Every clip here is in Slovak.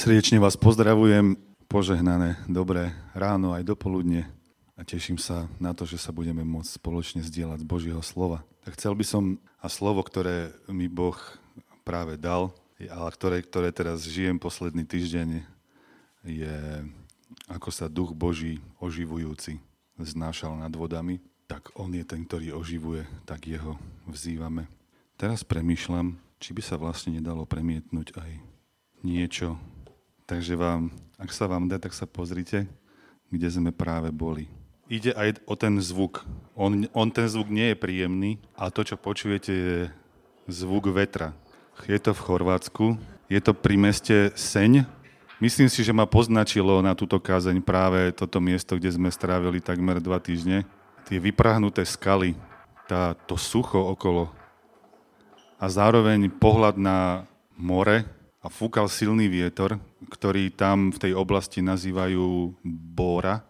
Srdečne vás pozdravujem, požehnané dobré ráno aj dopoludne a teším sa na to, že sa budeme môcť spoločne zdieľať z Božieho slova. Tak chcel by som, a slovo, ktoré mi Boh práve dal, ale ktoré, ktoré teraz žijem posledný týždeň, je ako sa duch Boží oživujúci znášal nad vodami, tak on je ten, ktorý oživuje, tak jeho vzývame. Teraz premýšľam, či by sa vlastne nedalo premietnúť aj niečo. Takže vám, ak sa vám dá, tak sa pozrite, kde sme práve boli. Ide aj o ten zvuk. On, on ten zvuk nie je príjemný a to, čo počujete, je zvuk vetra. Je to v Chorvátsku, je to pri meste Seň. Myslím si, že ma poznačilo na túto kázeň práve toto miesto, kde sme strávili takmer dva týždne. Tie vyprahnuté skaly, tá, to sucho okolo, a zároveň pohľad na more a fúkal silný vietor, ktorý tam v tej oblasti nazývajú bóra.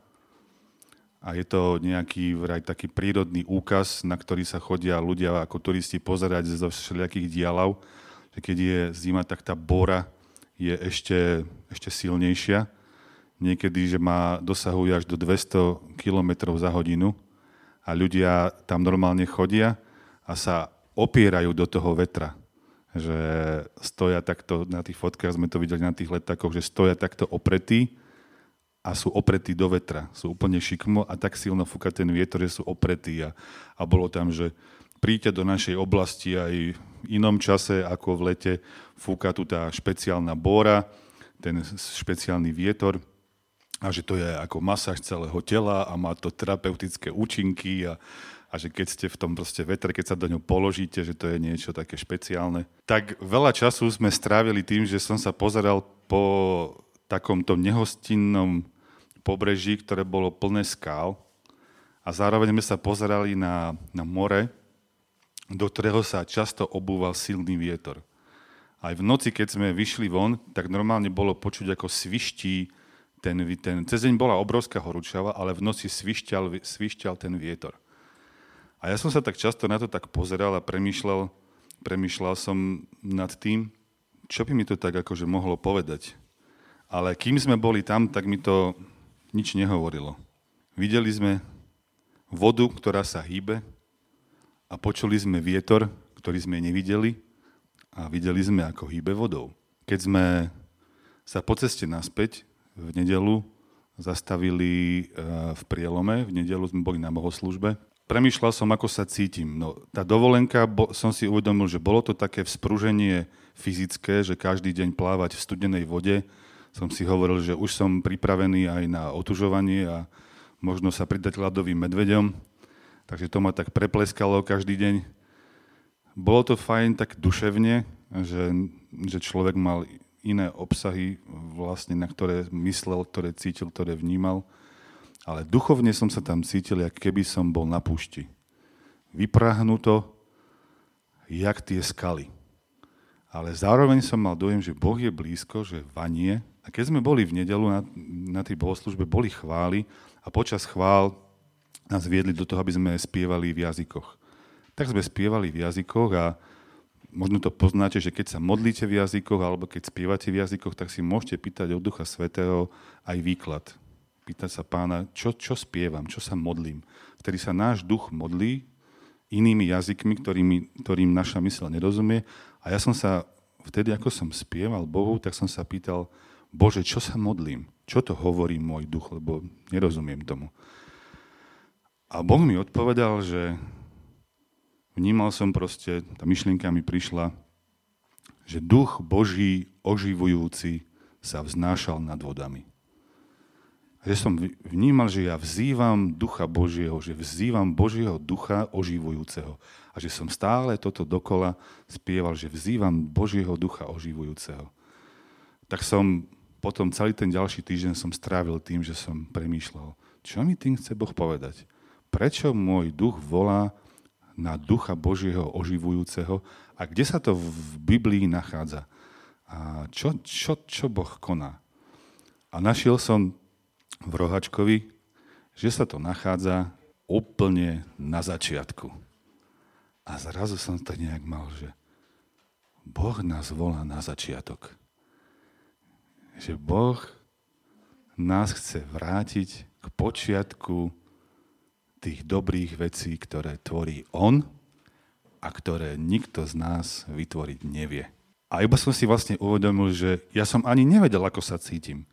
A je to nejaký vraj taký prírodný úkaz, na ktorý sa chodia ľudia ako turisti pozerať zo všelijakých dialav, že keď je zima, tak tá bóra je ešte, ešte silnejšia. Niekedy, že má, dosahuje až do 200 km za hodinu a ľudia tam normálne chodia a sa opierajú do toho vetra. Že stoja takto, na tých fotkách sme to videli na tých letákoch, že stoja takto opretí a sú opretí do vetra. Sú úplne šikmo a tak silno fúka ten vietor, že sú opretí. A, a bolo tam, že príďte do našej oblasti aj v inom čase ako v lete, fúka tu tá špeciálna bóra, ten špeciálny vietor a že to je ako masáž celého tela a má to terapeutické účinky a, a že keď ste v tom proste vetre, keď sa do ňou položíte, že to je niečo také špeciálne. Tak veľa času sme strávili tým, že som sa pozeral po takomto nehostinnom pobreží, ktoré bolo plné skál a zároveň sme sa pozerali na, na more, do ktorého sa často obúval silný vietor. Aj v noci, keď sme vyšli von, tak normálne bolo počuť, ako sviští ten, ten cez deň bola obrovská horúčava, ale v noci svišťal, svišťal ten vietor. A ja som sa tak často na to tak pozeral a premýšľal, premýšľal som nad tým, čo by mi to tak akože mohlo povedať. Ale kým sme boli tam, tak mi to nič nehovorilo. Videli sme vodu, ktorá sa hýbe a počuli sme vietor, ktorý sme nevideli a videli sme, ako hýbe vodou. Keď sme sa po ceste naspäť v nedelu zastavili eh, v prielome, v nedelu sme boli na bohoslužbe premýšľal som, ako sa cítim. No, tá dovolenka, bo, som si uvedomil, že bolo to také vzpruženie fyzické, že každý deň plávať v studenej vode. Som si hovoril, že už som pripravený aj na otužovanie a možno sa pridať ľadovým medveďom. Takže to ma tak prepleskalo každý deň. Bolo to fajn tak duševne, že, že človek mal iné obsahy, vlastne, na ktoré myslel, ktoré cítil, ktoré vnímal ale duchovne som sa tam cítil, ako keby som bol na púšti. Vyprahnuto, jak tie skaly. Ale zároveň som mal dojem, že Boh je blízko, že vanie. A keď sme boli v nedelu na, na tej bohoslužbe, boli chvály a počas chvál nás viedli do toho, aby sme spievali v jazykoch. Tak sme spievali v jazykoch a možno to poznáte, že keď sa modlíte v jazykoch alebo keď spievate v jazykoch, tak si môžete pýtať od Ducha Svetého aj výklad pýtať sa pána, čo, čo spievam, čo sa modlím. Vtedy sa náš duch modlí inými jazykmi, ktorými, ktorým naša mysl nerozumie. A ja som sa, vtedy ako som spieval Bohu, tak som sa pýtal, Bože, čo sa modlím? Čo to hovorí môj duch, lebo nerozumiem tomu. A Boh mi odpovedal, že vnímal som proste, tá myšlienka mi prišla, že duch Boží oživujúci sa vznášal nad vodami že som vnímal, že ja vzývam Ducha Božieho, že vzývam Božieho Ducha oživujúceho. A že som stále toto dokola spieval, že vzývam Božieho Ducha oživujúceho. Tak som potom celý ten ďalší týždeň som strávil tým, že som premýšľal, čo mi tým chce Boh povedať. Prečo môj duch volá na Ducha Božieho oživujúceho a kde sa to v Biblii nachádza? A čo, čo, čo Boh koná? A našiel som v Rohačkovi, že sa to nachádza úplne na začiatku. A zrazu som to nejak mal, že Boh nás volá na začiatok. že Boh nás chce vrátiť k počiatku tých dobrých vecí, ktoré tvorí On a ktoré nikto z nás vytvoriť nevie. A iba som si vlastne uvedomil, že ja som ani nevedel, ako sa cítim.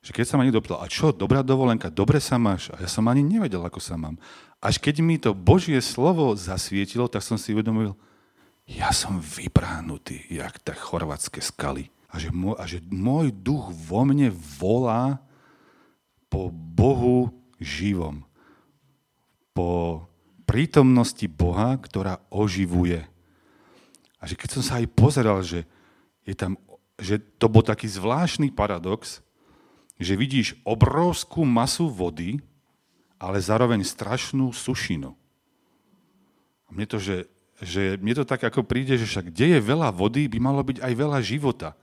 Že keď sa ma niekto pýtal, a čo, dobrá dovolenka, dobre sa máš? A ja som ani nevedel, ako sa mám. Až keď mi to Božie slovo zasvietilo, tak som si uvedomil, ja som vypráhnutý, jak tak chorvátske skaly. A že, môj, a že môj duch vo mne volá po Bohu živom. Po prítomnosti Boha, ktorá oživuje. A že keď som sa aj pozeral, že, je tam, že to bol taký zvláštny paradox, že vidíš obrovskú masu vody, ale zároveň strašnú sušinu. A mne to, že, že mne to tak ako príde, že však kde je veľa vody, by malo byť aj veľa života.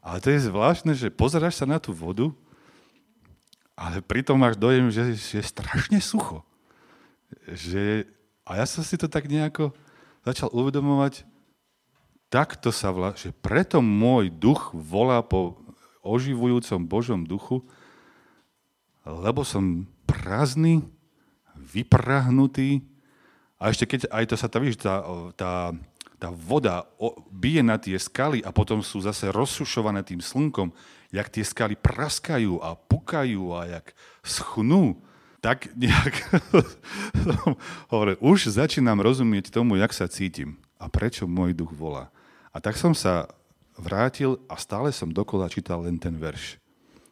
Ale to je zvláštne, že pozeráš sa na tú vodu ale pritom máš dojem, že, je strašne sucho. Že, a ja som si to tak nejako začal uvedomovať, takto sa volá, že preto môj duch volá po oživujúcom Božom duchu, lebo som prázdny, vyprahnutý a ešte keď aj to sa tá, víš, tá, tá, tá voda bije na tie skaly a potom sú zase rozsušované tým slnkom, jak tie skaly praskajú a pukajú a jak schnú, tak nejak hovorím, už začínam rozumieť tomu, jak sa cítim a prečo môj duch volá. A tak som sa vrátil a stále som dokola čítal len ten verš.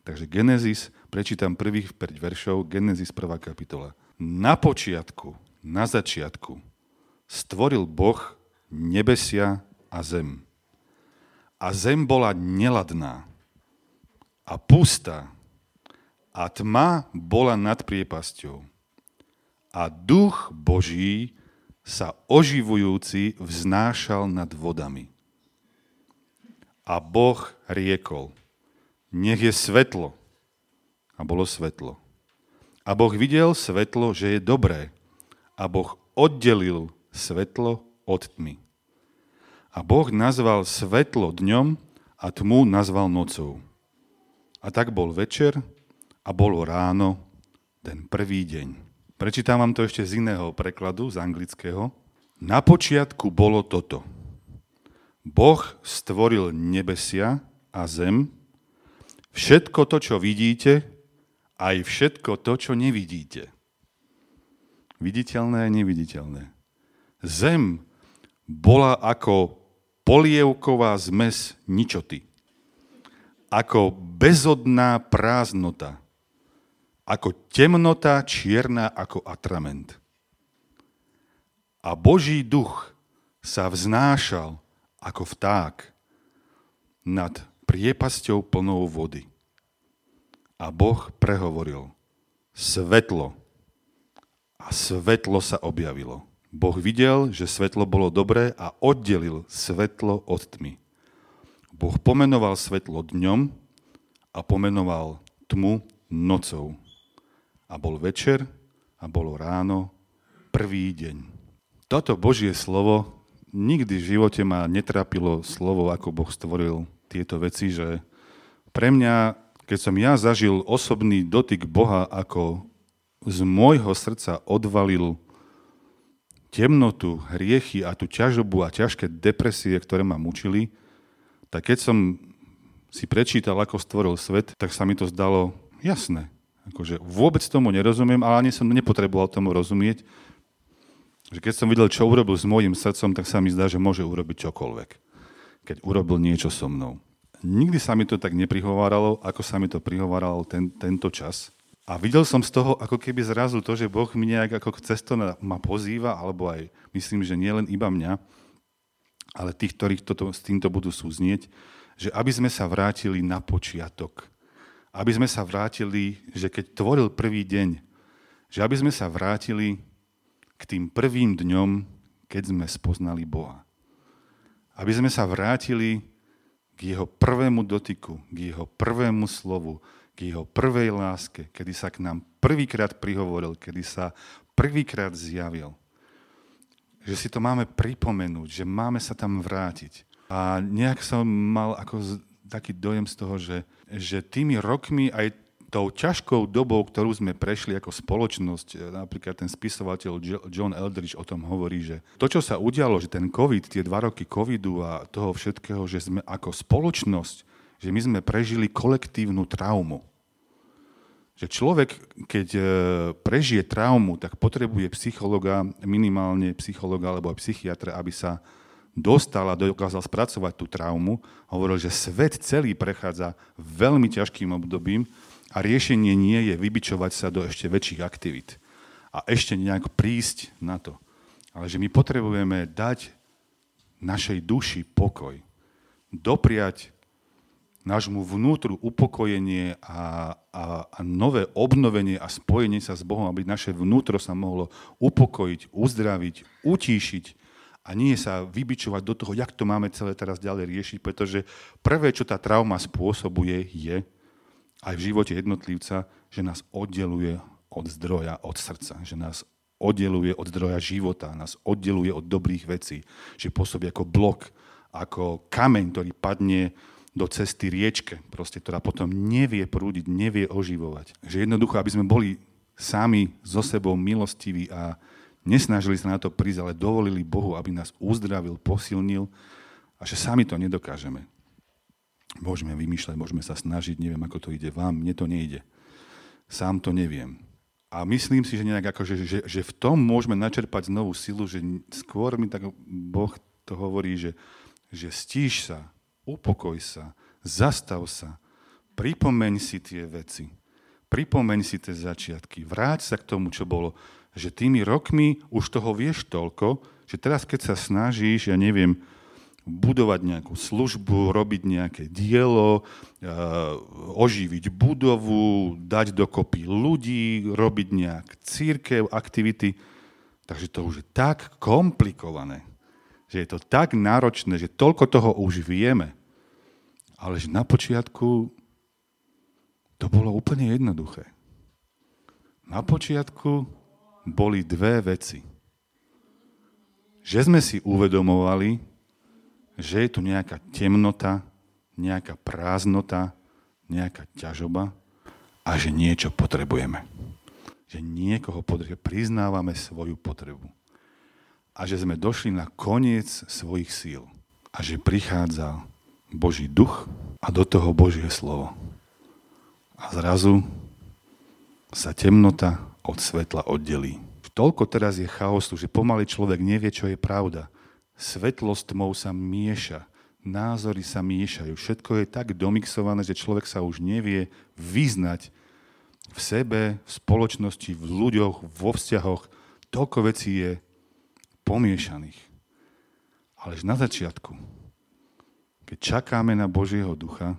Takže Genesis, prečítam prvých 5 veršov, Genesis 1. kapitola. Na počiatku, na začiatku stvoril Boh nebesia a zem. A zem bola neladná a pustá a tma bola nad priepasťou. A duch Boží sa oživujúci vznášal nad vodami. A Boh riekol, nech je svetlo. A bolo svetlo. A Boh videl svetlo, že je dobré. A Boh oddelil svetlo od tmy. A Boh nazval svetlo dňom a tmu nazval nocou. A tak bol večer a bolo ráno, ten prvý deň. Prečítam vám to ešte z iného prekladu, z anglického. Na počiatku bolo toto. Boh stvoril nebesia a zem, všetko to, čo vidíte, aj všetko to, čo nevidíte. Viditeľné a neviditeľné. Zem bola ako polievková zmes ničoty ako bezodná prázdnota, ako temnota čierna ako atrament. A Boží duch sa vznášal ako vták nad priepasťou plnou vody. A Boh prehovoril, svetlo. A svetlo sa objavilo. Boh videl, že svetlo bolo dobré a oddelil svetlo od tmy. Boh pomenoval svetlo dňom a pomenoval tmu nocou. A bol večer a bolo ráno, prvý deň. Toto Božie slovo nikdy v živote ma netrapilo slovo, ako Boh stvoril tieto veci, že pre mňa, keď som ja zažil osobný dotyk Boha, ako z môjho srdca odvalil temnotu, hriechy a tú ťažobu a ťažké depresie, ktoré ma mučili, tak keď som si prečítal, ako stvoril svet, tak sa mi to zdalo jasné. Akože vôbec tomu nerozumiem, ale ani som nepotreboval tomu rozumieť. Že keď som videl, čo urobil s môjim srdcom, tak sa mi zdá, že môže urobiť čokoľvek. Keď urobil niečo so mnou. Nikdy sa mi to tak neprihováralo, ako sa mi to prihováralo ten, tento čas. A videl som z toho, ako keby zrazu to, že Boh mi nejak ako cesto ma pozýva, alebo aj myslím, že nie len iba mňa, ale tých, ktorých toto, s týmto budú súznieť, že aby sme sa vrátili na počiatok. Aby sme sa vrátili, že keď tvoril prvý deň, že aby sme sa vrátili k tým prvým dňom, keď sme spoznali Boha. Aby sme sa vrátili k jeho prvému dotyku, k jeho prvému slovu, k jeho prvej láske, kedy sa k nám prvýkrát prihovoril, kedy sa prvýkrát zjavil že si to máme pripomenúť, že máme sa tam vrátiť. A nejak som mal ako taký dojem z toho, že, že tými rokmi aj tou ťažkou dobou, ktorú sme prešli ako spoločnosť, e, napríklad ten spisovateľ John Eldridge o tom hovorí, že to, čo sa udialo, že ten COVID, tie dva roky COVIDu a toho všetkého, že sme ako spoločnosť, že my sme prežili kolektívnu traumu. Že človek, keď e, prežije traumu, tak potrebuje psychologa, minimálne psychologa alebo psychiatra, aby sa dostal a dokázal spracovať tú traumu. Hovoril, že svet celý prechádza veľmi ťažkým obdobím a riešenie nie je vybičovať sa do ešte väčších aktivít a ešte nejak prísť na to. Ale že my potrebujeme dať našej duši pokoj. Dopriať nášmu vnútru upokojenie a, a, a nové obnovenie a spojenie sa s Bohom, aby naše vnútro sa mohlo upokojiť, uzdraviť, utíšiť a nie sa vybičovať do toho, jak to máme celé teraz ďalej riešiť, pretože prvé, čo tá trauma spôsobuje, je, aj v živote jednotlivca, že nás oddeluje od zdroja, od srdca, že nás oddeluje od zdroja života, nás oddeluje od dobrých vecí, že pôsobí ako blok, ako kameň, ktorý padne do cesty riečke, proste, ktorá potom nevie prúdiť, nevie oživovať. Že jednoducho, aby sme boli sami so sebou milostiví a nesnažili sa na to prísť, ale dovolili Bohu, aby nás uzdravil, posilnil a že sami to nedokážeme. Môžeme vymýšľať, môžeme sa snažiť, neviem, ako to ide vám, mne to nejde. Sám to neviem. A myslím si, že nejak ako, že, že, v tom môžeme načerpať znovu silu, že skôr mi tak Boh to hovorí, že, že stíš sa, upokoj sa, zastav sa, pripomeň si tie veci, pripomeň si tie začiatky, vráť sa k tomu, čo bolo, že tými rokmi už toho vieš toľko, že teraz, keď sa snažíš, ja neviem, budovať nejakú službu, robiť nejaké dielo, eh, oživiť budovu, dať dokopy ľudí, robiť nejak církev, aktivity. Takže to už je tak komplikované, že je to tak náročné, že toľko toho už vieme. Ale že na počiatku to bolo úplne jednoduché. Na počiatku boli dve veci. Že sme si uvedomovali, že je tu nejaká temnota, nejaká prázdnota, nejaká ťažoba a že niečo potrebujeme. Že niekoho potrebujeme, priznávame svoju potrebu. A že sme došli na koniec svojich síl. A že prichádza Boží duch a do toho Božie slovo. A zrazu sa temnota od svetla oddelí. Toľko teraz je chaosu, že pomaly človek nevie, čo je pravda svetlo s tmou sa mieša, názory sa miešajú. Všetko je tak domixované, že človek sa už nevie vyznať v sebe, v spoločnosti, v ľuďoch, vo vzťahoch. Toľko vecí je pomiešaných. Alež na začiatku, keď čakáme na Božieho ducha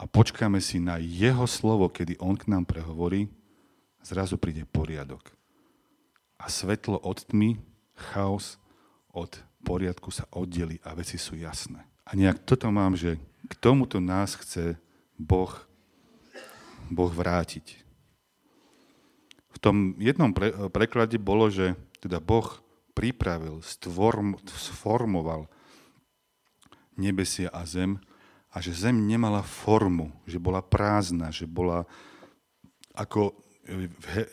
a počkáme si na Jeho slovo, kedy On k nám prehovorí, zrazu príde poriadok. A svetlo od tmy, chaos od poriadku sa oddeli a veci sú jasné. A nejak toto mám, že k tomuto nás chce Boh, boh vrátiť. V tom jednom pre, preklade bolo, že teda Boh pripravil, stvorm, sformoval nebesia a zem a že zem nemala formu, že bola prázdna, že bola ako,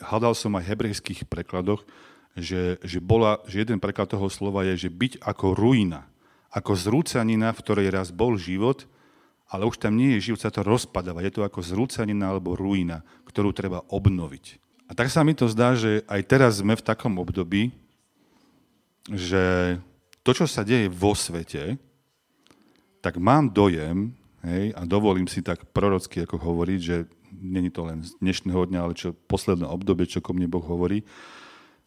hľadal som aj hebrejských prekladoch, že, že, bola, že jeden preklad toho slova je, že byť ako ruina, ako zrúcanina, v ktorej raz bol život, ale už tam nie je život, sa to rozpadáva. Je to ako zrúcanina alebo ruina, ktorú treba obnoviť. A tak sa mi to zdá, že aj teraz sme v takom období, že to, čo sa deje vo svete, tak mám dojem, hej, a dovolím si tak prorocky ako hovoriť, že není to len z dnešného dňa, ale čo posledné obdobie, čo ko mne Boh hovorí,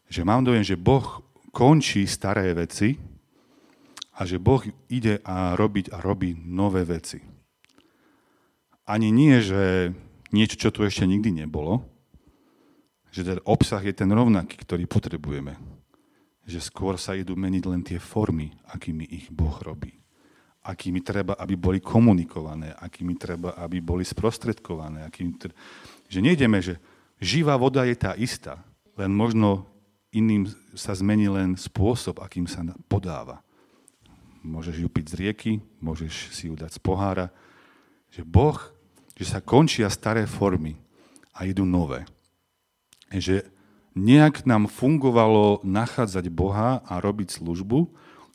že mám dojem, že Boh končí staré veci a že Boh ide a robiť a robí nové veci. Ani nie, že niečo, čo tu ešte nikdy nebolo, že ten obsah je ten rovnaký, ktorý potrebujeme. Že skôr sa idú meniť len tie formy, akými ich Boh robí. Akými treba, aby boli komunikované, akými treba, aby boli sprostredkované. Akými treba... Že nejdeme, že živá voda je tá istá, len možno iným sa zmení len spôsob, akým sa podáva. môžeš ju piť z rieky, môžeš si ju dať z pohára. Že Boh, že sa končia staré formy a idú nové. Že nejak nám fungovalo nachádzať Boha a robiť službu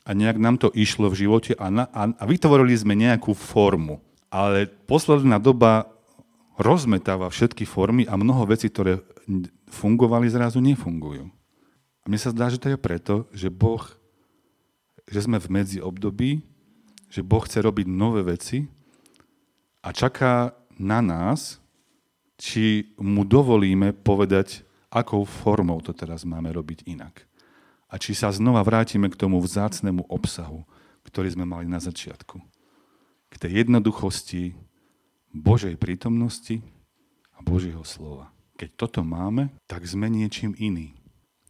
a nejak nám to išlo v živote a, na, a, a vytvorili sme nejakú formu. Ale posledná doba rozmetáva všetky formy a mnoho vecí, ktoré fungovali, zrazu nefungujú. Mne sa zdá, že to je preto, že Boh, že sme v medzi období, že Boh chce robiť nové veci a čaká na nás, či mu dovolíme povedať, akou formou to teraz máme robiť inak. A či sa znova vrátime k tomu vzácnemu obsahu, ktorý sme mali na začiatku k tej jednoduchosti Božej prítomnosti a Božieho slova. Keď toto máme, tak sme niečím iný.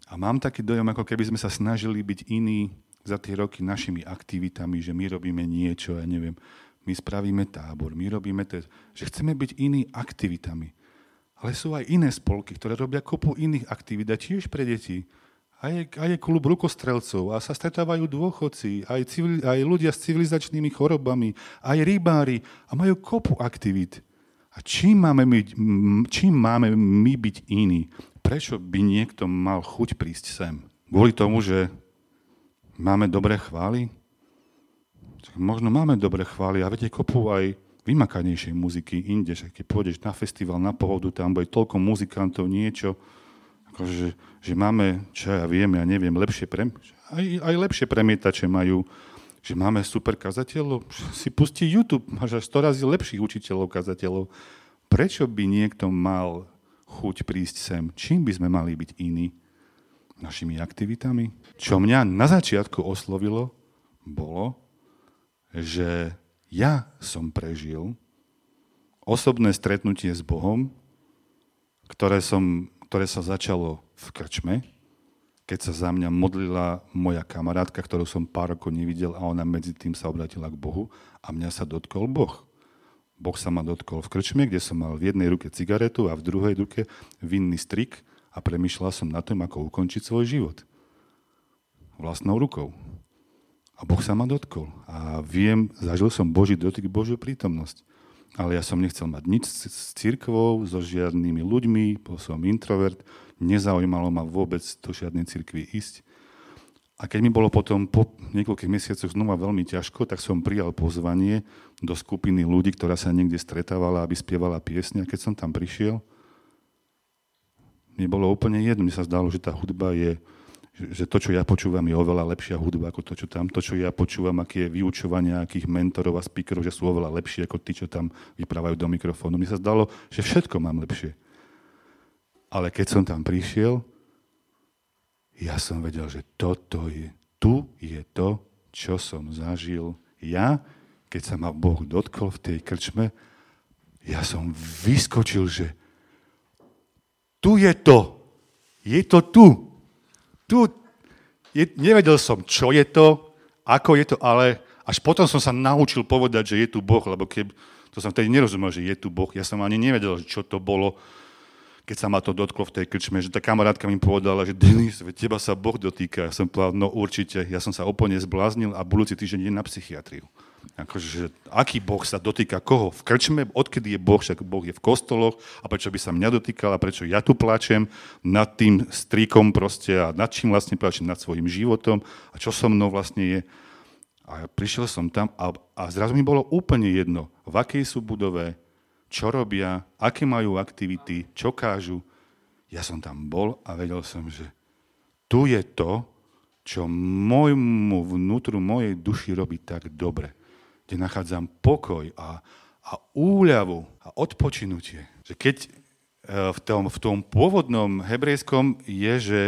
A mám taký dojem, ako keby sme sa snažili byť iní za tie roky našimi aktivitami, že my robíme niečo, ja neviem, my spravíme tábor, my robíme to, že chceme byť iní aktivitami. Ale sú aj iné spolky, ktoré robia kopu iných aktivít a tiež pre deti a je, a je klub rukostrelcov a sa stretávajú dôchodci, aj, civil, aj ľudia s civilizačnými chorobami, aj rybári a majú kopu aktivít. A čím máme, my, čím máme my byť iní? Prečo by niekto mal chuť prísť sem? Kvôli tomu, že máme dobré chvály? Možno máme dobré chvály a viete, kopu aj vymakanejšej muziky inde, že keď pôjdeš na festival, na pohodu, tam bude toľko muzikantov, niečo, akože, že máme, čo ja viem, ja neviem, lepšie pre, aj, aj lepšie premietače majú, že máme super kazateľov, si pustí YouTube, máš až 100 razy lepších učiteľov, kazateľov. Prečo by niekto mal chuť prísť sem? Čím by sme mali byť iní? Našimi aktivitami? Čo mňa na začiatku oslovilo, bolo, že ja som prežil osobné stretnutie s Bohom, ktoré som ktoré sa začalo v krčme, keď sa za mňa modlila moja kamarátka, ktorú som pár rokov nevidel a ona medzi tým sa obratila k Bohu a mňa sa dotkol Boh. Boh sa ma dotkol v krčme, kde som mal v jednej ruke cigaretu a v druhej ruke vinný strik a premyšľal som na tom, ako ukončiť svoj život. Vlastnou rukou. A Boh sa ma dotkol. A viem, zažil som Boží dotyk, Božiu prítomnosť ale ja som nechcel mať nič s církvou, so žiadnymi ľuďmi, bol som introvert, nezaujímalo ma vôbec do žiadnej církvy ísť. A keď mi bolo potom po niekoľkých mesiacoch znova veľmi ťažko, tak som prijal pozvanie do skupiny ľudí, ktorá sa niekde stretávala, aby spievala piesne. A keď som tam prišiel, mi bolo úplne jedno. Mne sa zdalo, že tá hudba je že to, čo ja počúvam, je oveľa lepšia hudba ako to, čo tam. To, čo ja počúvam, aké je vyučovanie nejakých mentorov a speakerov, že sú oveľa lepšie ako tí, čo tam vyprávajú do mikrofónu. Mi sa zdalo, že všetko mám lepšie. Ale keď som tam prišiel, ja som vedel, že toto je, tu je to, čo som zažil. Ja, keď sa ma Boh dotkol v tej krčme, ja som vyskočil, že tu je to, je to tu. Tu. Je, nevedel som, čo je to, ako je to, ale až potom som sa naučil povedať, že je tu Boh, lebo keď, to som vtedy nerozumel, že je tu Boh. Ja som ani nevedel, čo to bolo, keď sa ma to dotklo v tej krčme, že tá kamarátka mi povedala, že Denis, teba sa Boh dotýka. Ja som povedal, no určite, ja som sa úplne zbláznil a budúci týždeň idem na psychiatriu. Akože, aký Boh sa dotýka koho? V krčme? Odkedy je Boh? Však Boh je v kostoloch. A prečo by sa mňa dotýkal? A prečo ja tu plačem nad tým strikom proste a nad čím vlastne plačem? Nad svojim životom. A čo so mnou vlastne je? A prišiel som tam a, a zrazu mi bolo úplne jedno, v akej sú budove, čo robia, aké majú aktivity, čo kážu. Ja som tam bol a vedel som, že tu je to, čo môjmu vnútru, mojej duši robí tak dobre kde nachádzam pokoj a, a úľavu a odpočinutie. Že keď e, v tom, v tom pôvodnom hebrejskom je, že,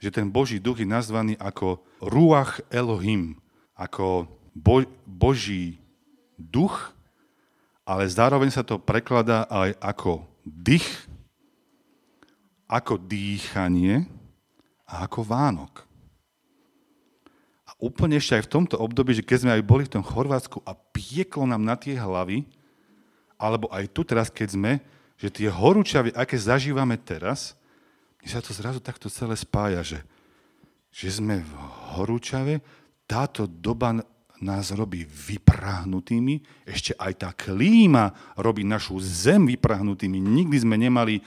že ten Boží duch je nazvaný ako Ruach Elohim, ako bo, Boží duch, ale zároveň sa to prekladá aj ako dých, ako dýchanie a ako Vánok. Úplne ešte aj v tomto období, že keď sme aj boli v tom Chorvátsku a pieklo nám na tie hlavy, alebo aj tu teraz, keď sme, že tie horúčavy, aké zažívame teraz, mi sa to zrazu takto celé spája, že, že sme v horúčave, táto doba nás robí vyprahnutými, ešte aj tá klíma robí našu zem vyprahnutými. Nikdy sme nemali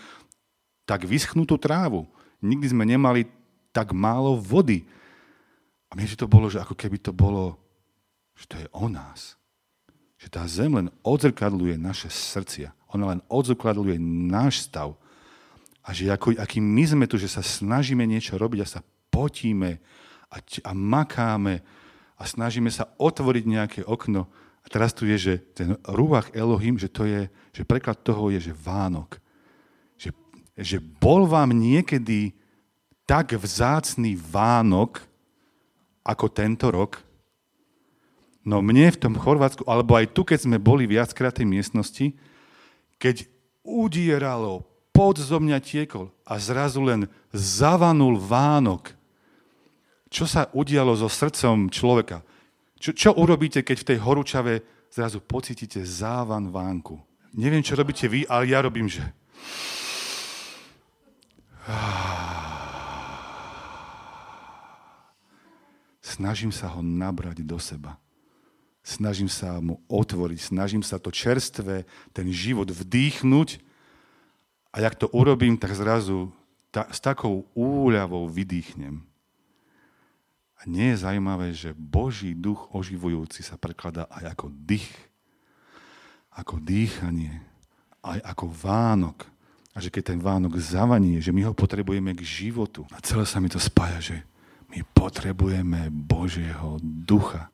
tak vyschnutú trávu. Nikdy sme nemali tak málo vody. A mne to bolo, že ako keby to bolo, že to je o nás. Že tá zem len odzrkadluje naše srdcia. Ona len odzrkadluje náš stav. A že ako, aký my sme tu, že sa snažíme niečo robiť a sa potíme a, a makáme a snažíme sa otvoriť nejaké okno. A teraz tu je, že ten Ruach Elohim, že to je, že preklad toho je, že Vánok. Že, že bol vám niekedy tak vzácný Vánok, ako tento rok. No mne v tom Chorvátsku, alebo aj tu, keď sme boli viackrát tej miestnosti, keď udieralo, pod zo mňa tiekol a zrazu len zavanul Vánok, čo sa udialo so srdcom človeka? Čo, čo urobíte, keď v tej horúčave zrazu pocítite závan vánku? Neviem, čo robíte vy, ale ja robím, že... Snažím sa ho nabrať do seba. Snažím sa mu otvoriť, snažím sa to čerstvé, ten život vdýchnuť a jak to urobím, tak zrazu ta, s takou úľavou vydýchnem. A nie je zaujímavé, že Boží duch oživujúci sa prekladá aj ako dých, ako dýchanie, aj ako Vánok. A že keď ten Vánok zavanie, že my ho potrebujeme k životu. A celé sa mi to spája, že my potrebujeme Božieho ducha.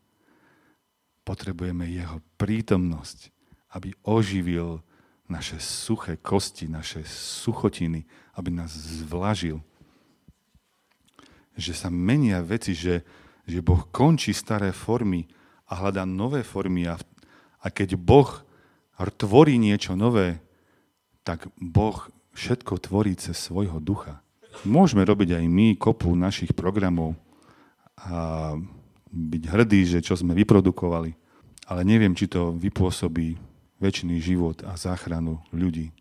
Potrebujeme jeho prítomnosť, aby oživil naše suché kosti, naše suchotiny, aby nás zvlažil že sa menia veci, že, že Boh končí staré formy a hľadá nové formy. A, a keď Boh tvorí niečo nové, tak Boh všetko tvorí cez svojho ducha. Môžeme robiť aj my kopu našich programov a byť hrdí, že čo sme vyprodukovali, ale neviem, či to vypôsobí väčší život a záchranu ľudí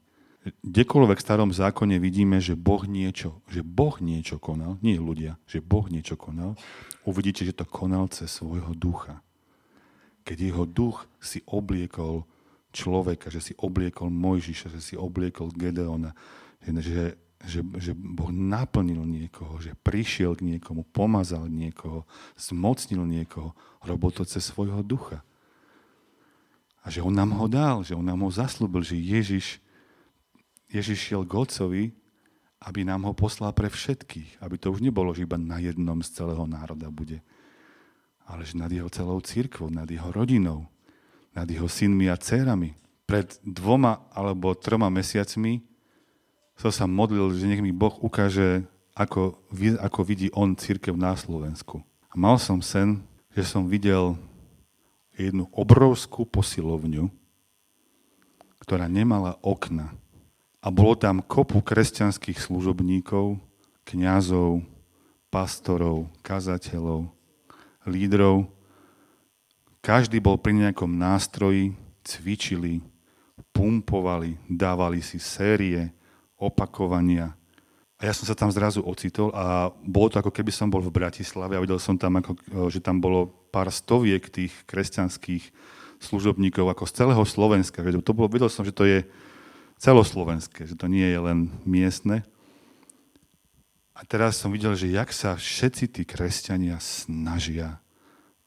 kdekoľvek v starom zákone vidíme, že Boh niečo, že Boh niečo konal, nie ľudia, že Boh niečo konal, uvidíte, že to konal cez svojho ducha. Keď jeho duch si obliekol človeka, že si obliekol Mojžiša, že si obliekol Gedeona, že, že, že Boh naplnil niekoho, že prišiel k niekomu, pomazal niekoho, zmocnil niekoho, robil to cez svojho ducha. A že on nám ho dal, že on nám ho zaslúbil, že Ježiš Ježiš šiel k Otcovi, aby nám ho poslal pre všetkých. Aby to už nebolo, že iba na jednom z celého národa bude. Ale že nad jeho celou církvou, nad jeho rodinou, nad jeho synmi a dcerami. Pred dvoma alebo troma mesiacmi som sa modlil, že nech mi Boh ukáže, ako, ako vidí on církev na Slovensku. A mal som sen, že som videl jednu obrovskú posilovňu, ktorá nemala okna a bolo tam kopu kresťanských služobníkov, kňazov, pastorov, kazateľov, lídrov. Každý bol pri nejakom nástroji, cvičili, pumpovali, dávali si série, opakovania. A ja som sa tam zrazu ocitol a bolo to ako keby som bol v Bratislave a videl som tam, ako, že tam bolo pár stoviek tých kresťanských služobníkov ako z celého Slovenska. To bolo, videl som, že to je celoslovenské, že to nie je len miestne. A teraz som videl, že jak sa všetci tí kresťania snažia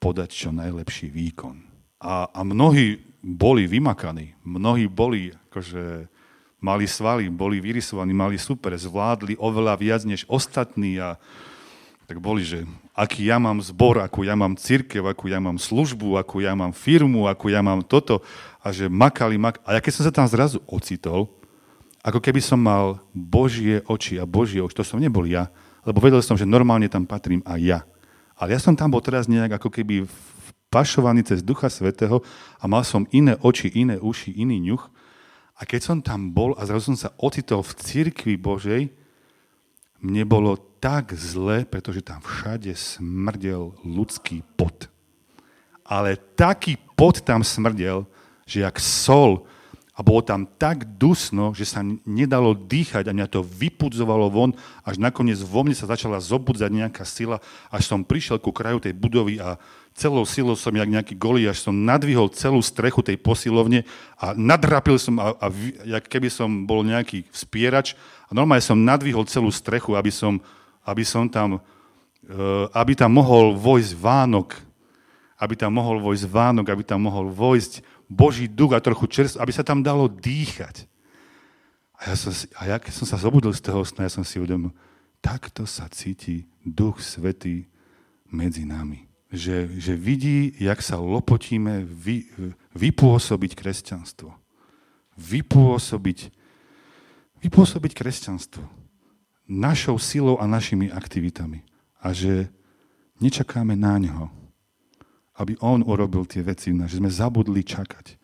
podať čo najlepší výkon. A, a mnohí boli vymakaní, mnohí boli, akože mali svaly, boli vyrysovaní, mali super, zvládli oveľa viac než ostatní a tak boli, že aký ja mám zbor, akú ja mám církev, akú ja mám službu, akú ja mám firmu, akú ja mám toto a že makali, makali. A ja keď som sa tam zrazu ocitol, ako keby som mal Božie oči a Božie oči, to som nebol ja, lebo vedel som, že normálne tam patrím aj ja. Ale ja som tam bol teraz nejak ako keby pašovaný cez Ducha Svetého a mal som iné oči, iné uši, iný ňuch. A keď som tam bol a zrazu som sa ocitol v cirkvi Božej, mne bolo tak zle, pretože tam všade smrdel ľudský pot. Ale taký pot tam smrdel, že jak sol, A bolo tam tak dusno, že sa nedalo dýchať a mňa to vypudzovalo von, až nakoniec vo mne sa začala zobudzať nejaká sila, až som prišiel ku kraju tej budovy a celou silou som, jak nejaký golí, až som nadvihol celú strechu tej posilovne a nadrapil som, a, a jak keby som bol nejaký vspierač, a normálne som nadvihol celú strechu, aby som, aby som tam, uh, aby tam mohol vojsť Vánok, aby tam mohol vojsť Vánok, aby tam mohol vojsť Boží duch a trochu čerstvo, aby sa tam dalo dýchať. A ja, som si, a ja keď som sa zobudil z toho sna, ja som si uvedomil, takto sa cíti Duch Svetý medzi nami. Že, že vidí, jak sa lopotíme vy, vypôsobiť kresťanstvo. Vypôsobiť, vypôsobiť kresťanstvo. Našou silou a našimi aktivitami. A že nečakáme na ňo, aby On urobil tie veci že sme zabudli čakať.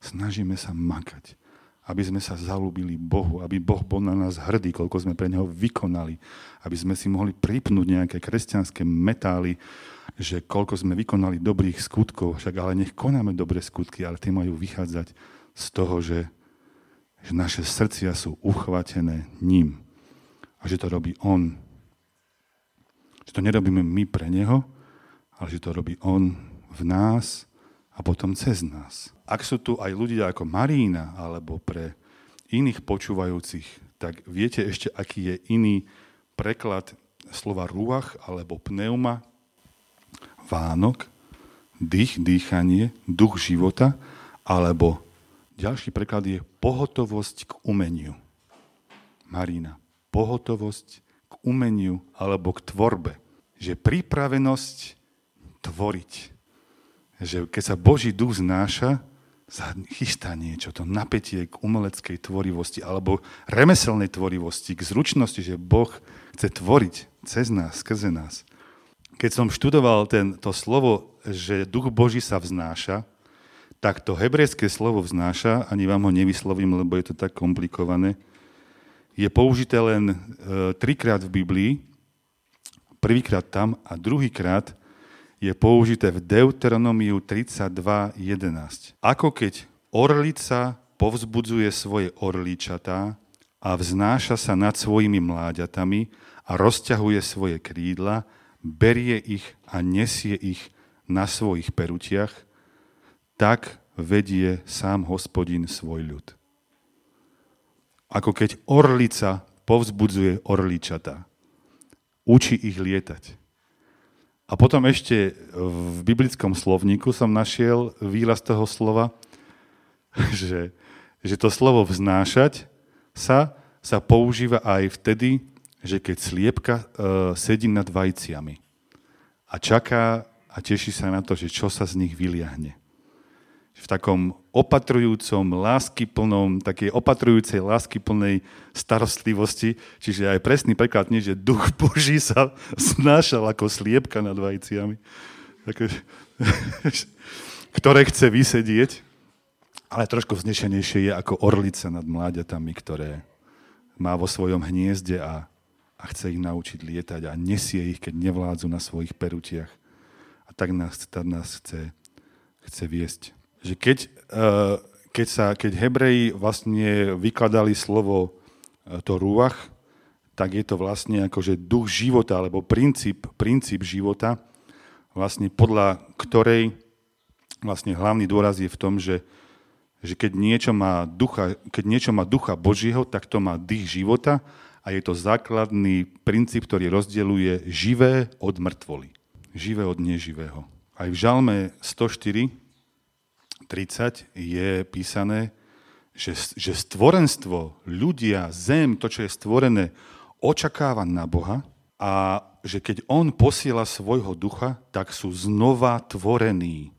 Snažíme sa makať, aby sme sa zalúbili Bohu, aby Boh bol na nás hrdý, koľko sme pre Neho vykonali, aby sme si mohli pripnúť nejaké kresťanské metály, že koľko sme vykonali dobrých skutkov, však ale nech konáme dobré skutky, ale tie majú vychádzať z toho, že, že naše srdcia sú uchvatené ním a že to robí On. Že to nerobíme my pre Neho, ale že to robí On v nás a potom cez nás. Ak sú tu aj ľudia ako Marína alebo pre iných počúvajúcich, tak viete ešte, aký je iný preklad slova ruach alebo pneuma, Vánok, dých, dýchanie, duch života, alebo ďalší preklad je pohotovosť k umeniu. Marína, pohotovosť k umeniu alebo k tvorbe. Že pripravenosť tvoriť že keď sa Boží duch znáša, sa chystá niečo, to napätie k umeleckej tvorivosti alebo remeselnej tvorivosti, k zručnosti, že Boh chce tvoriť cez nás, skrze nás. Keď som študoval ten, to slovo, že duch Boží sa vznáša, tak to hebrejské slovo vznáša, ani vám ho nevyslovím, lebo je to tak komplikované, je použité len e, trikrát v Biblii, prvýkrát tam a druhýkrát je použité v Deuteronomiu 32.11. Ako keď orlica povzbudzuje svoje orličatá a vznáša sa nad svojimi mláďatami a rozťahuje svoje krídla, berie ich a nesie ich na svojich perutiach, tak vedie sám hospodin svoj ľud. Ako keď orlica povzbudzuje orličata, učí ich lietať. A potom ešte v biblickom slovníku som našiel výraz toho slova, že, že to slovo vznášať sa, sa používa aj vtedy, že keď sliepka uh, sedí nad vajciami a čaká a teší sa na to, že čo sa z nich vyliahne v takom opatrujúcom, láskyplnom, takej opatrujúcej, láskyplnej starostlivosti. Čiže aj presný preklad nie, že duch Boží sa znášal ako sliepka nad vajciami, ktoré chce vysedieť, ale trošku vznešenejšie je ako orlica nad mláďatami, ktoré má vo svojom hniezde a, a chce ich naučiť lietať a nesie ich, keď nevládzu na svojich perutiach. A tak nás, tak nás chce, chce viesť že keď, eh, keď, sa, keď Hebreji vlastne vykladali slovo eh, to rúach, tak je to vlastne akože duch života, alebo princíp, princíp života, vlastne podľa ktorej vlastne hlavný dôraz je v tom, že, že keď, niečo má ducha, keď niečo má ducha Božieho, tak to má dých života a je to základný princíp, ktorý rozdeluje živé od mŕtvoly. Živé od neživého. Aj v Žalme 104 30 je písané, že, že stvorenstvo, ľudia, zem, to, čo je stvorené, očakáva na Boha a že keď On posiela svojho ducha, tak sú znova tvorení.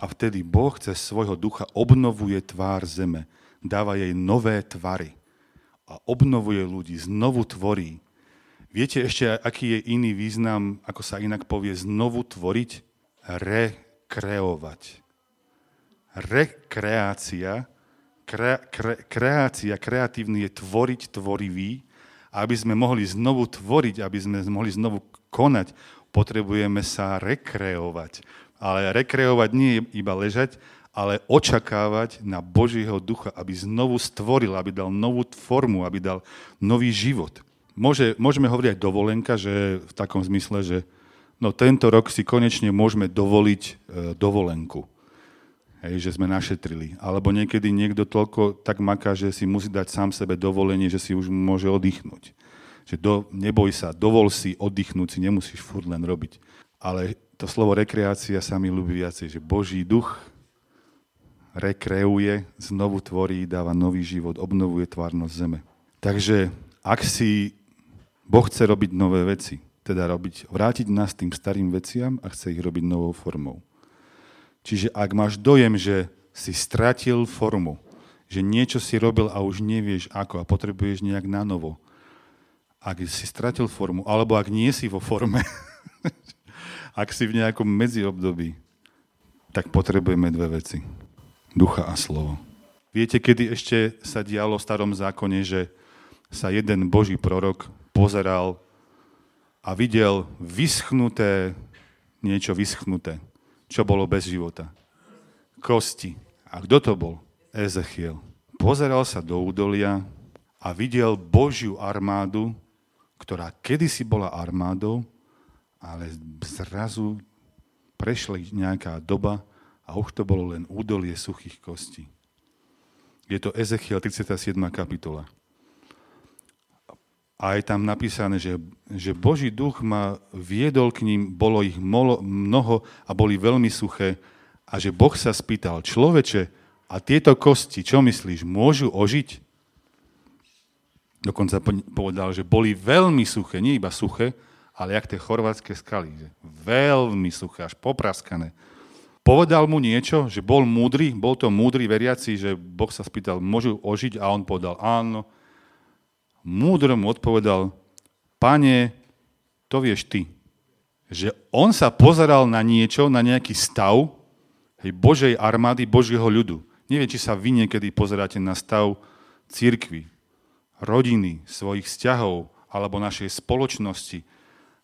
A vtedy Boh cez svojho ducha obnovuje tvár zeme, dáva jej nové tvary a obnovuje ľudí, znovu tvorí. Viete ešte, aký je iný význam, ako sa inak povie, znovu tvoriť? Rekreovať rekreácia, kre, kre, kreácia, kreatívny je tvoriť tvorivý, aby sme mohli znovu tvoriť, aby sme mohli znovu konať, potrebujeme sa rekreovať. Ale rekreovať nie je iba ležať, ale očakávať na Božieho ducha, aby znovu stvoril, aby dal novú formu, aby dal nový život. Môže, môžeme hovoriť aj dovolenka, že v takom zmysle, že no tento rok si konečne môžeme dovoliť e, dovolenku. Hej, že sme našetrili. Alebo niekedy niekto toľko tak maká, že si musí dať sám sebe dovolenie, že si už môže oddychnúť. Že do, neboj sa, dovol si oddychnúť, si nemusíš furt len robiť. Ale to slovo rekreácia sa mi ľúbi viacej, že Boží duch rekreuje, znovu tvorí, dáva nový život, obnovuje tvárnosť zeme. Takže ak si Boh chce robiť nové veci, teda robiť, vrátiť nás tým starým veciam a chce ich robiť novou formou. Čiže ak máš dojem, že si stratil formu, že niečo si robil a už nevieš ako a potrebuješ nejak na novo, ak si stratil formu, alebo ak nie si vo forme, ak si v nejakom medziobdobí, tak potrebujeme dve veci ducha a slovo. Viete, kedy ešte sa dialo v starom zákone, že sa jeden boží prorok pozeral a videl vyschnuté, niečo vyschnuté, čo bolo bez života. Kosti. A kto to bol? Ezechiel. Pozeral sa do údolia a videl Božiu armádu, ktorá kedysi bola armádou, ale zrazu prešla nejaká doba a už to bolo len údolie suchých kostí. Je to Ezechiel 37. kapitola. A je tam napísané, že, že Boží duch ma viedol k ním, bolo ich mnoho a boli veľmi suché. A že Boh sa spýtal, človeče, a tieto kosti, čo myslíš, môžu ožiť? Dokonca povedal, že boli veľmi suché, nie iba suché, ale jak tie chorvátske skaly. Že veľmi suché, až popraskané. Povedal mu niečo, že bol múdry, bol to múdry veriaci, že Boh sa spýtal, môžu ožiť a on povedal áno. Múdro mu odpovedal, pane, to vieš ty. Že on sa pozeral na niečo, na nejaký stav hej, Božej armády, Božieho ľudu. Neviem, či sa vy niekedy pozeráte na stav církvy, rodiny, svojich vzťahov alebo našej spoločnosti,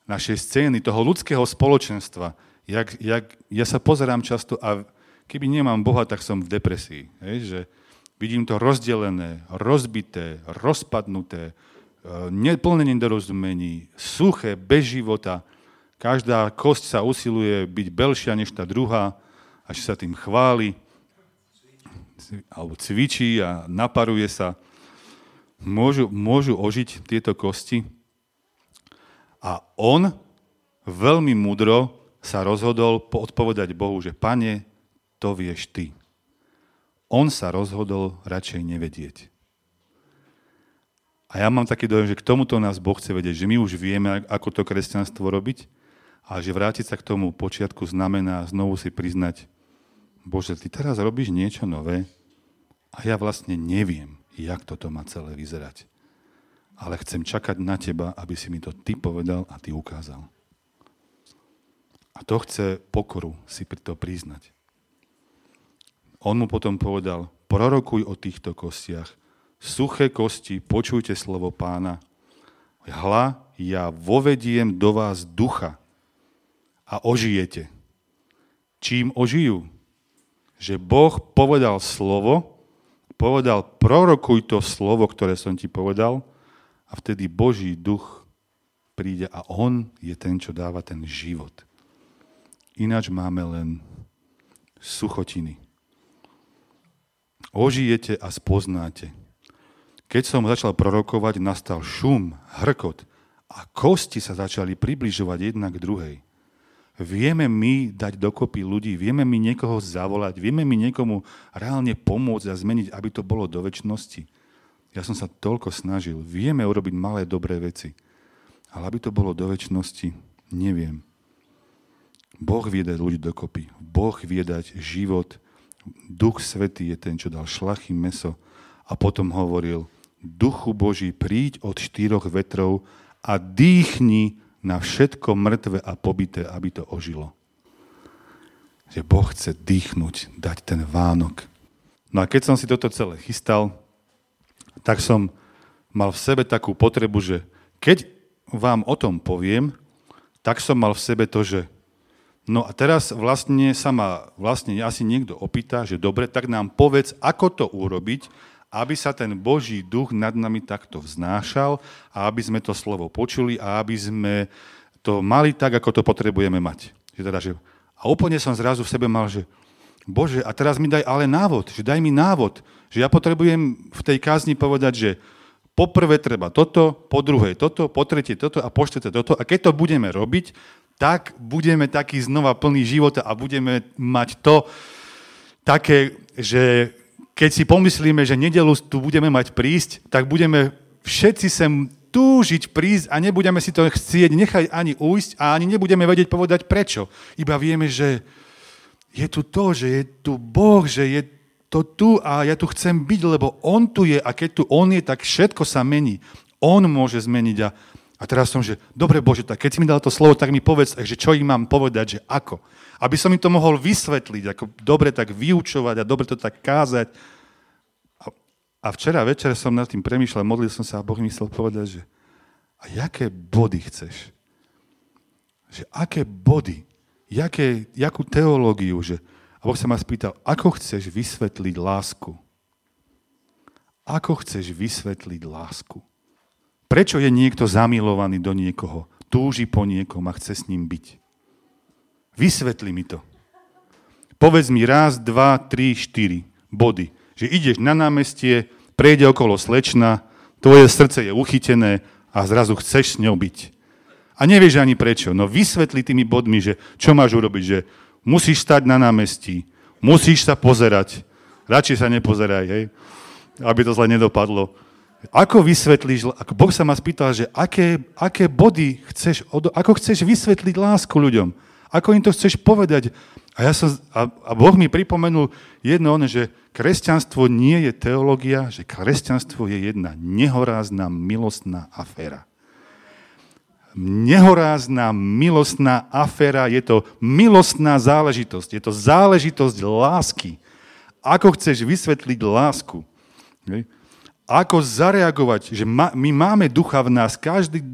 našej scény, toho ľudského spoločenstva jak, jak, ja sa pozerám často a keby nemám Boha, tak som v depresii. Hej, že vidím to rozdelené, rozbité, rozpadnuté, e, plné nedorozumení, suché, bez života. Každá kosť sa usiluje byť belšia než tá druhá, až sa tým chváli, alebo cvičí a naparuje sa. Môžu, môžu ožiť tieto kosti. A on veľmi múdro sa rozhodol odpovedať Bohu, že pane, to vieš ty. On sa rozhodol radšej nevedieť. A ja mám taký dojem, že k tomuto nás Boh chce vedieť, že my už vieme, ako to kresťanstvo robiť, a že vrátiť sa k tomu počiatku znamená znovu si priznať, Bože, ty teraz robíš niečo nové a ja vlastne neviem, jak toto má celé vyzerať. Ale chcem čakať na teba, aby si mi to ty povedal a ty ukázal. A to chce pokoru si to priznať. On mu potom povedal, prorokuj o týchto kostiach. Suché kosti, počujte slovo pána. Hla, ja vovediem do vás ducha a ožijete. Čím ožijú? Že Boh povedal slovo, povedal, prorokuj to slovo, ktoré som ti povedal, a vtedy Boží duch príde a on je ten, čo dáva ten život. Ináč máme len suchotiny. Ožijete a spoznáte. Keď som začal prorokovať, nastal šum, hrkot a kosti sa začali približovať jedna k druhej. Vieme my dať dokopy ľudí, vieme my niekoho zavolať, vieme my niekomu reálne pomôcť a zmeniť, aby to bolo do väčšnosti. Ja som sa toľko snažil. Vieme urobiť malé dobré veci. Ale aby to bolo do väčšnosti, neviem. Boh vie dať ľudí dokopy. Boh vie dať život. Duch Svetý je ten, čo dal šlachy meso. A potom hovoril, Duchu Boží, príď od štyroch vetrov a dýchni na všetko mŕtve a pobité, aby to ožilo. Že Boh chce dýchnuť, dať ten Vánok. No a keď som si toto celé chystal, tak som mal v sebe takú potrebu, že keď vám o tom poviem, tak som mal v sebe to, že No a teraz vlastne sa ma vlastne asi niekto opýta, že dobre, tak nám povedz, ako to urobiť, aby sa ten Boží duch nad nami takto vznášal a aby sme to slovo počuli a aby sme to mali tak, ako to potrebujeme mať. Že teda, že, a úplne som zrazu v sebe mal, že Bože, a teraz mi daj ale návod, že daj mi návod, že ja potrebujem v tej kázni povedať, že poprvé treba toto, po druhé toto, po tretie toto a po toto. A keď to budeme robiť, tak budeme taký znova plný života a budeme mať to také, že keď si pomyslíme, že nedelu tu budeme mať prísť, tak budeme všetci sem túžiť prísť a nebudeme si to chcieť nechať ani ujsť a ani nebudeme vedieť povedať prečo. Iba vieme, že je tu to, že je tu Boh, že je to tu a ja tu chcem byť, lebo On tu je a keď tu On je, tak všetko sa mení. On môže zmeniť a a teraz som, že dobre Bože, tak keď si mi dal to slovo, tak mi povedz, že čo im mám povedať, že ako. Aby som im to mohol vysvetliť, ako dobre tak vyučovať a dobre to tak kázať. A, včera večer som nad tým premýšľal, modlil som sa a Boh mi chcel povedať, že a jaké body chceš? Že aké body? Jaké, jakú teológiu? Že, a Boh sa ma spýtal, ako chceš vysvetliť lásku? Ako chceš vysvetliť lásku? Prečo je niekto zamilovaný do niekoho? Túži po niekom a chce s ním byť. Vysvetli mi to. Povedz mi raz, dva, tri, štyri body. Že ideš na námestie, prejde okolo slečna, tvoje srdce je uchytené a zrazu chceš s ňou byť. A nevieš ani prečo. No vysvetli tými bodmi, že čo máš urobiť, že musíš stať na námestí, musíš sa pozerať, radšej sa nepozeraj, hej, aby to zle nedopadlo ako vysvetlíš, ako Boh sa ma spýtal, že aké, aké body chceš, ako chceš vysvetliť lásku ľuďom? Ako im to chceš povedať? A, ja som, a, a Boh mi pripomenul jedno, ono, že kresťanstvo nie je teológia, že kresťanstvo je jedna nehorázna milostná aféra. Nehorázna milostná aféra, je to milostná záležitosť, je to záležitosť lásky. Ako chceš vysvetliť lásku? Ako zareagovať, že ma, my máme ducha v nás, každý,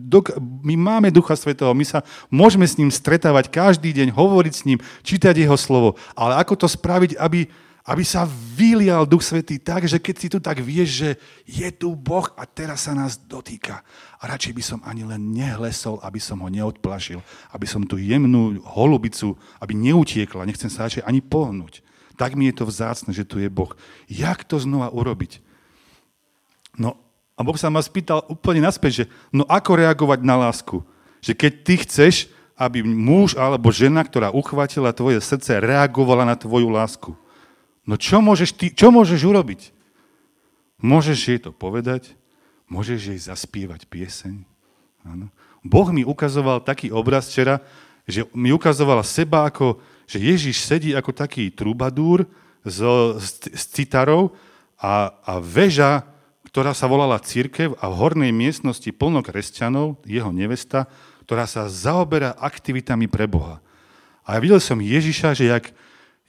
my máme ducha svetého, my sa môžeme s ním stretávať každý deň, hovoriť s ním, čítať jeho slovo, ale ako to spraviť, aby, aby sa vylial duch svetý tak, že keď si tu tak vieš, že je tu Boh a teraz sa nás dotýka. A radšej by som ani len nehlesol, aby som ho neodplašil, aby som tú jemnú holubicu, aby neutiekla, nechcem sa radšej ani pohnúť. Tak mi je to vzácne, že tu je Boh. Jak to znova urobiť? No a Boh sa ma spýtal úplne naspäť, že no ako reagovať na lásku? Že keď ty chceš, aby muž alebo žena, ktorá uchvátila tvoje srdce, reagovala na tvoju lásku. No čo môžeš, ty, čo môžeš urobiť? Môžeš jej to povedať, môžeš jej zaspievať pieseň. Áno. Boh mi ukazoval taký obraz včera, že mi ukazoval seba ako, že Ježiš sedí ako taký trubadúr s, s, s citarou a, a väža ktorá sa volala Církev a v hornej miestnosti plno kresťanov, jeho nevesta, ktorá sa zaoberá aktivitami pre Boha. A ja videl som Ježiša, že jak,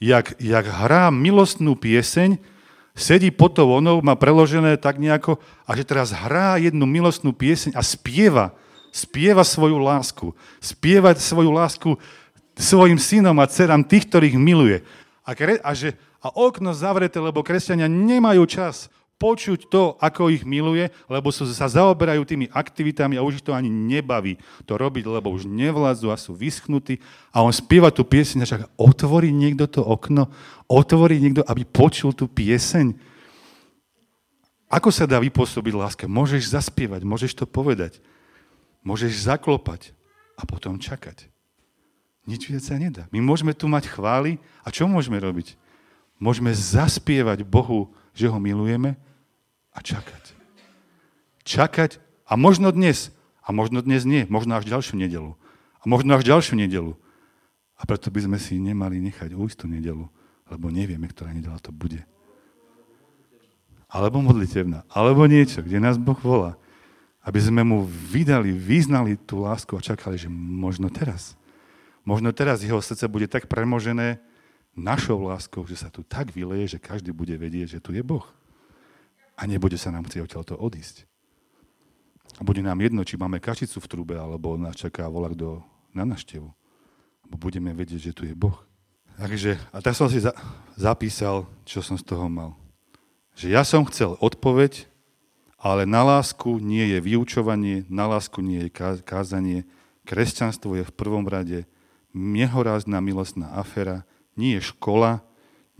jak, jak hrá milostnú pieseň, sedí pod tou onou, má preložené tak nejako, a že teraz hrá jednu milostnú pieseň a spieva, spieva svoju lásku. Spieva svoju lásku svojim synom a dcerám tých, ktorých miluje. A, kre, a, že, a okno zavreté, lebo kresťania nemajú čas počuť to, ako ich miluje, lebo sa zaoberajú tými aktivitami a už ich to ani nebaví to robiť, lebo už nevládzu a sú vyschnutí. A on spieva tú pieseň a však otvorí niekto to okno, otvorí niekto, aby počul tú pieseň. Ako sa dá vypôsobiť láska? Môžeš zaspievať, môžeš to povedať, môžeš zaklopať a potom čakať. Nič viac sa nedá. My môžeme tu mať chvály a čo môžeme robiť? Môžeme zaspievať Bohu, že ho milujeme a čakať. Čakať a možno dnes, a možno dnes nie, možno až ďalšiu nedelu. A možno až ďalšiu nedelu. A preto by sme si nemali nechať ujsť tú nedelu, lebo nevieme, ktorá nedela to bude. Alebo modlitevná, alebo niečo, kde nás Boh volá. Aby sme mu vydali, vyznali tú lásku a čakali, že možno teraz. Možno teraz jeho srdce bude tak premožené našou láskou, že sa tu tak vyleje, že každý bude vedieť, že tu je Boh a nebude sa nám chcieť odtiaľto odísť. A bude nám jedno, či máme kašicu v trube, alebo nás čaká volak do, na naštevu. Lebo budeme vedieť, že tu je Boh. Takže, a tak som si za, zapísal, čo som z toho mal. Že ja som chcel odpoveď, ale na lásku nie je vyučovanie, na lásku nie je kázanie. Kresťanstvo je v prvom rade nehorázna milostná afera, nie je škola,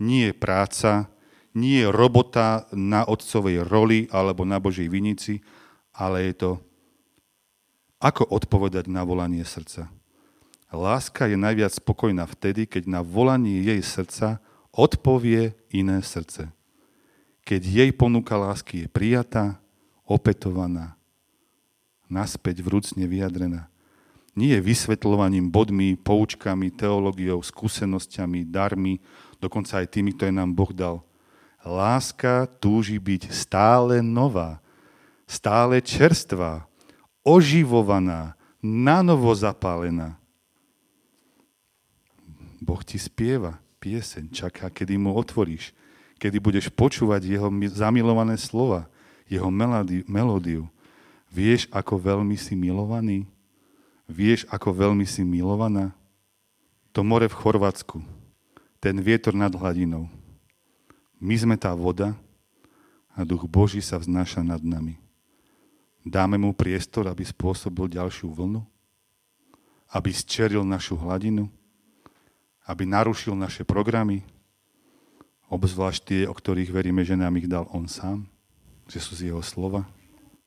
nie je práca, nie je robota na otcovej roli alebo na Božej vinici, ale je to ako odpovedať na volanie srdca. Láska je najviac spokojná vtedy, keď na volanie jej srdca odpovie iné srdce. Keď jej ponuka lásky je prijatá, opetovaná, naspäť vrúcne vyjadrená. Nie je vysvetľovaním bodmi, poučkami, teológiou, skúsenosťami, darmi, dokonca aj tými, ktoré nám Boh dal. Láska túži byť stále nová, stále čerstvá, oživovaná, nanovo zapálená. Boh ti spieva pieseň, čaká, kedy mu otvoríš, kedy budeš počúvať jeho zamilované slova, jeho melódiu. Vieš, ako veľmi si milovaný? Vieš, ako veľmi si milovaná? To more v Chorvátsku, ten vietor nad hladinou. My sme tá voda a duch Boží sa vznáša nad nami. Dáme mu priestor, aby spôsobil ďalšiu vlnu? Aby zčeril našu hladinu? Aby narušil naše programy? Obzvlášť tie, o ktorých veríme, že nám ich dal on sám? Že sú z jeho slova?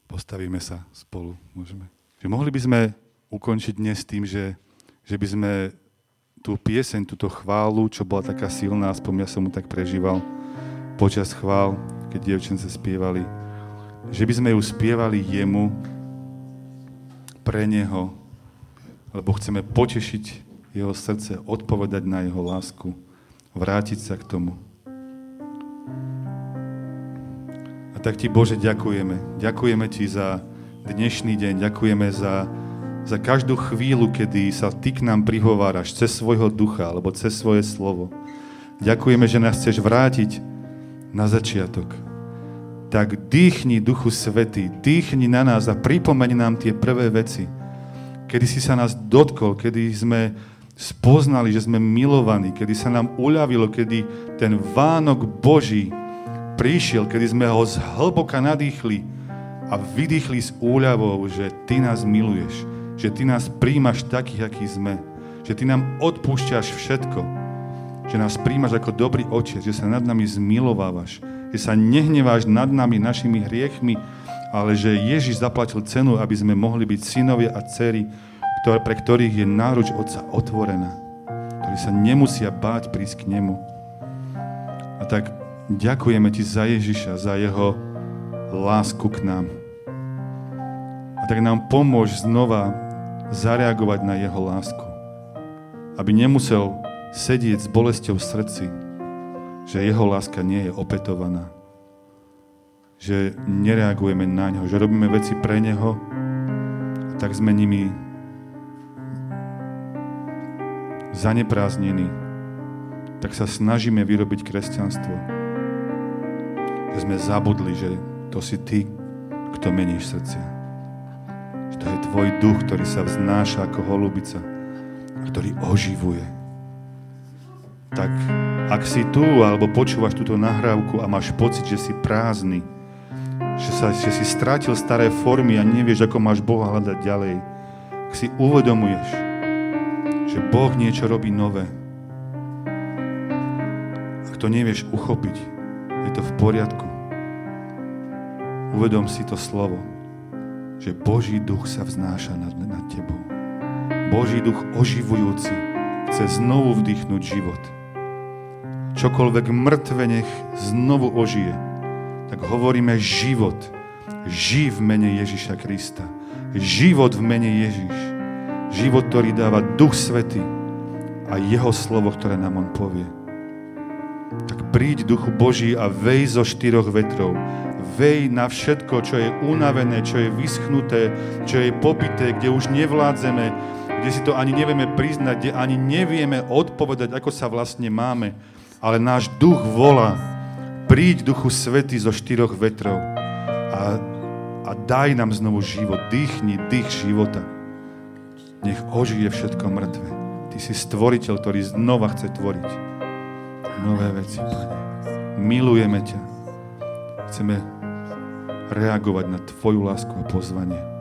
Postavíme sa spolu, môžeme. Že mohli by sme ukončiť dnes tým, že, že by sme tú pieseň, túto chválu, čo bola taká silná, aspoň ja som mu tak prežíval počas chvál, keď dievčence spievali, že by sme ju spievali jemu, pre neho, lebo chceme potešiť jeho srdce, odpovedať na jeho lásku, vrátiť sa k tomu. A tak ti, Bože, ďakujeme. Ďakujeme ti za dnešný deň, ďakujeme za, za každú chvíľu, kedy sa ty k nám prihováraš cez svojho ducha alebo cez svoje slovo. Ďakujeme, že nás chceš vrátiť na začiatok tak dýchni Duchu Svetý, dýchni na nás a pripomeň nám tie prvé veci. Kedy si sa nás dotkol, kedy sme spoznali, že sme milovaní, kedy sa nám uľavilo, kedy ten Vánok Boží prišiel, kedy sme ho zhlboka nadýchli a vydýchli s úľavou, že Ty nás miluješ, že Ty nás príjmaš takých, akí sme, že Ty nám odpúšťaš všetko, že nás príjmaš ako dobrý očet, že sa nad nami zmilovávaš, že sa nehneváš nad nami, našimi hriechmi, ale že Ježiš zaplatil cenu, aby sme mohli byť synovia a dcery, pre ktorých je náruč Otca otvorená, ktorí sa nemusia báť prísť k Nemu. A tak ďakujeme Ti za Ježiša, za Jeho lásku k nám. A tak nám pomôž znova zareagovať na Jeho lásku. Aby nemusel sedieť s bolesťou v srdci, že jeho láska nie je opetovaná. Že nereagujeme na ňo, že robíme veci pre neho a tak sme nimi zanepráznení. Tak sa snažíme vyrobiť kresťanstvo. Že sme zabudli, že to si ty, kto meníš srdcia. To je tvoj duch, ktorý sa vznáša ako holubica ktorý oživuje. Tak ak si tu alebo počúvaš túto nahrávku a máš pocit, že si prázdny, že, sa, že si strátil staré formy a nevieš, ako máš Boha hľadať ďalej, ak si uvedomuješ, že Boh niečo robí nové, ak to nevieš uchopiť, je to v poriadku. Uvedom si to slovo, že Boží duch sa vznáša nad, nad tebou. Boží duch oživujúci chce znovu vdýchnuť život čokoľvek mŕtve nech znovu ožije, tak hovoríme život. Ži v mene Ježiša Krista. Život v mene Ježiš. Život, ktorý dáva Duch Svety a Jeho slovo, ktoré nám On povie. Tak príď Duchu Boží a vej zo štyroch vetrov. Vej na všetko, čo je unavené, čo je vyschnuté, čo je popité, kde už nevládzeme, kde si to ani nevieme priznať, kde ani nevieme odpovedať, ako sa vlastne máme ale náš duch volá, príď Duchu Svety zo štyroch vetrov a, a daj nám znovu život, dýchni dých života. Nech ožije všetko mŕtve. Ty si stvoriteľ, ktorý znova chce tvoriť nové veci, Pane. Milujeme ťa. Chceme reagovať na Tvoju lásku a pozvanie.